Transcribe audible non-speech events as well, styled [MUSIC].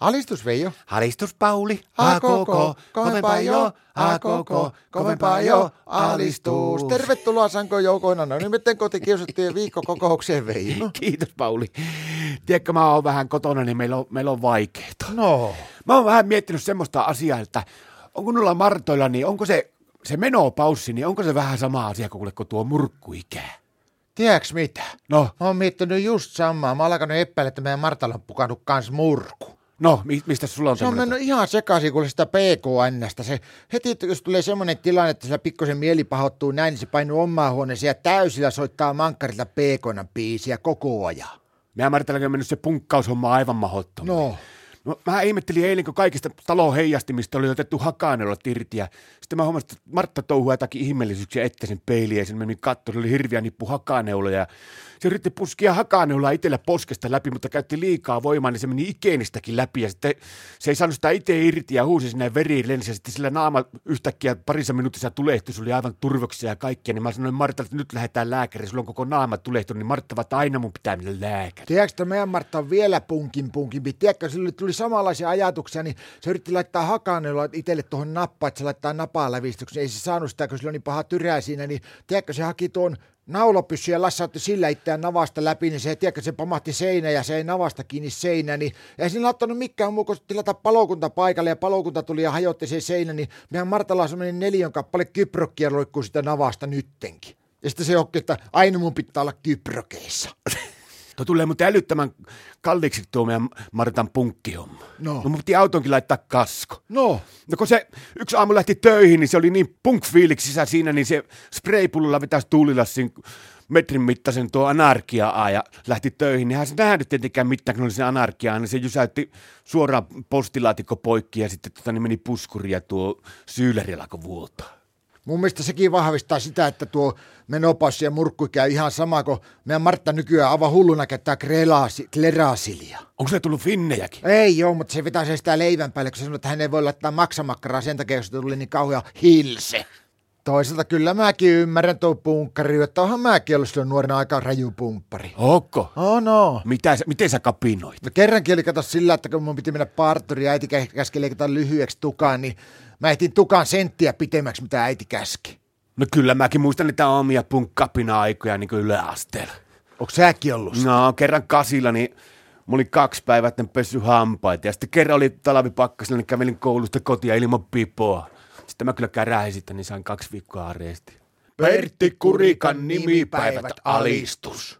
Alistus Veijo. Alistus Pauli, A koko, kovempaa jo, a koko, kovempaa jo, alistus. Tervetuloa Sanko joukoina. No nyt kotikiusattujen viikkokokoukseen Veijo. [LAUGHS] Kiitos Pauli. Tiedätkö, mä oon vähän kotona, niin meillä on, meillä on vaikeeta. No, Mä oon vähän miettinyt semmoista asiaa, että onko noilla Martoilla, niin onko se, se menopaussi, niin onko se vähän sama asia kuin, kuin tuo murkkuikää? tiedäks mitä? No, Mä oon miettinyt just samaa. Mä oon alkanut epäillä, että meidän Martalla on pukannut kans murku. No, mi- mistä sulla on Se on mennyt ihan sekaisin, kun sitä PKNstä. Se, heti, jos tulee semmoinen tilanne, että sillä pikkusen mieli pahoittuu näin, niin se painuu omaan huoneeseen ja täysillä soittaa mankkarilta PKN biisiä koko ajan. Martallakin on mennyt se punkkaushomma aivan mahdottomaan. No, No, mä ihmettelin eilen, kun kaikista talon heijastimista oli otettu hakaanella irti. Ja sitten mä huomasin, että Martta touhua jotakin ihmeellisyyksiä ettäisen peiliin ja sen meni katto, se oli hirviä nippu hakaneuloja. Ja se yritti puskia hakaneulaa itsellä poskesta läpi, mutta käytti liikaa voimaa, niin se meni ikeenistäkin läpi. Ja sitten se ei saanut sitä itse irti ja huusi sinne veri lensi. Ja sitten sillä naama yhtäkkiä parissa minuutissa tulehtui, se oli aivan turvoksia ja kaikkea. Niin mä sanoin Martalle, että nyt lähdetään lääkäriin, sulla on koko naama tulehtunut, niin Martta että aina mun pitää mennä lääkäriin. Tiedätkö, että meidän Martta on vielä punkin punkimpi? Tiedätkö, sille tuli samanlaisia ajatuksia, niin se yritti laittaa hakaanella itselle tuohon nappaan, että se laittaa napaa lävistyksen. Ei se saanut sitä, kun sillä on niin paha tyrää siinä, niin tiedätkö, se haki tuon naulapyssy ja lassautti sillä itseään navasta läpi, niin se, tiedätkö, se pamahti seinä ja se ei navasta kiinni seinään, niin ei siinä ottanut mikään muu kuin tilata palokunta paikalle ja palokunta tuli ja hajotti sen seinän, niin meidän Martalla on semmoinen neljön kappale kyprokkia roikkuu sitä navasta nyttenkin. Ja sitten se hokki, että aina mun pitää olla kyprokeissa. [LAUGHS] Tuo tulee muuten älyttömän kalliiksi tuo meidän Martan punkkihomma. No. no mun piti autonkin laittaa kasko. No, No kun se yksi aamu lähti töihin, niin se oli niin punk-fiiliksissä siinä, niin se spraypullolla vetäisi tuulilassin metrin mittaisen tuo anarkiaa ja lähti töihin. Niin hän se nähnyt tietenkään mitään, kun oli se anarkiaa, niin se jysäytti suoraan postilaatikko poikki ja sitten tota, niin meni puskuri ja tuo syyleri alkoi vuotaa. Mun mielestä sekin vahvistaa sitä, että tuo menopassi ja murkku käy ihan sama kuin meidän Martta nykyään aivan hulluna käyttää krelaasi, klerasilia. Onko se tullut finnejäkin? Ei joo, mutta se vetää sitä leivän päälle, kun se sanoo, että hän ei voi laittaa maksamakkaraa sen takia, jos tuli niin kauhea hilse. Toisaalta kyllä mäkin ymmärrän tuo punkkari, että onhan mäkin ollut silloin nuorena aika raju pumppari. Onko? Oh no. Mitä, miten sä kapinoit? No kerrankin oli kato sillä, että kun mun piti mennä parturiin ja äiti kä- käski leikata lyhyeksi tukaan, niin mä etin tukan senttiä pitemmäksi, mitä äiti käski. No kyllä mäkin muistan niitä omia punkkapina-aikoja niin kuin yläasteella. Onko säkin ollut? No kerran kasilla, niin mulla oli kaksi päivää, etten pessy hampaita. Ja sitten kerran oli talvipakkasilla, niin kävelin koulusta kotia ilman pipoa. Sitten mä kyllä kärähin sitten, niin sain kaksi viikkoa aresti. Pertti Kurikan nimipäivät alistus.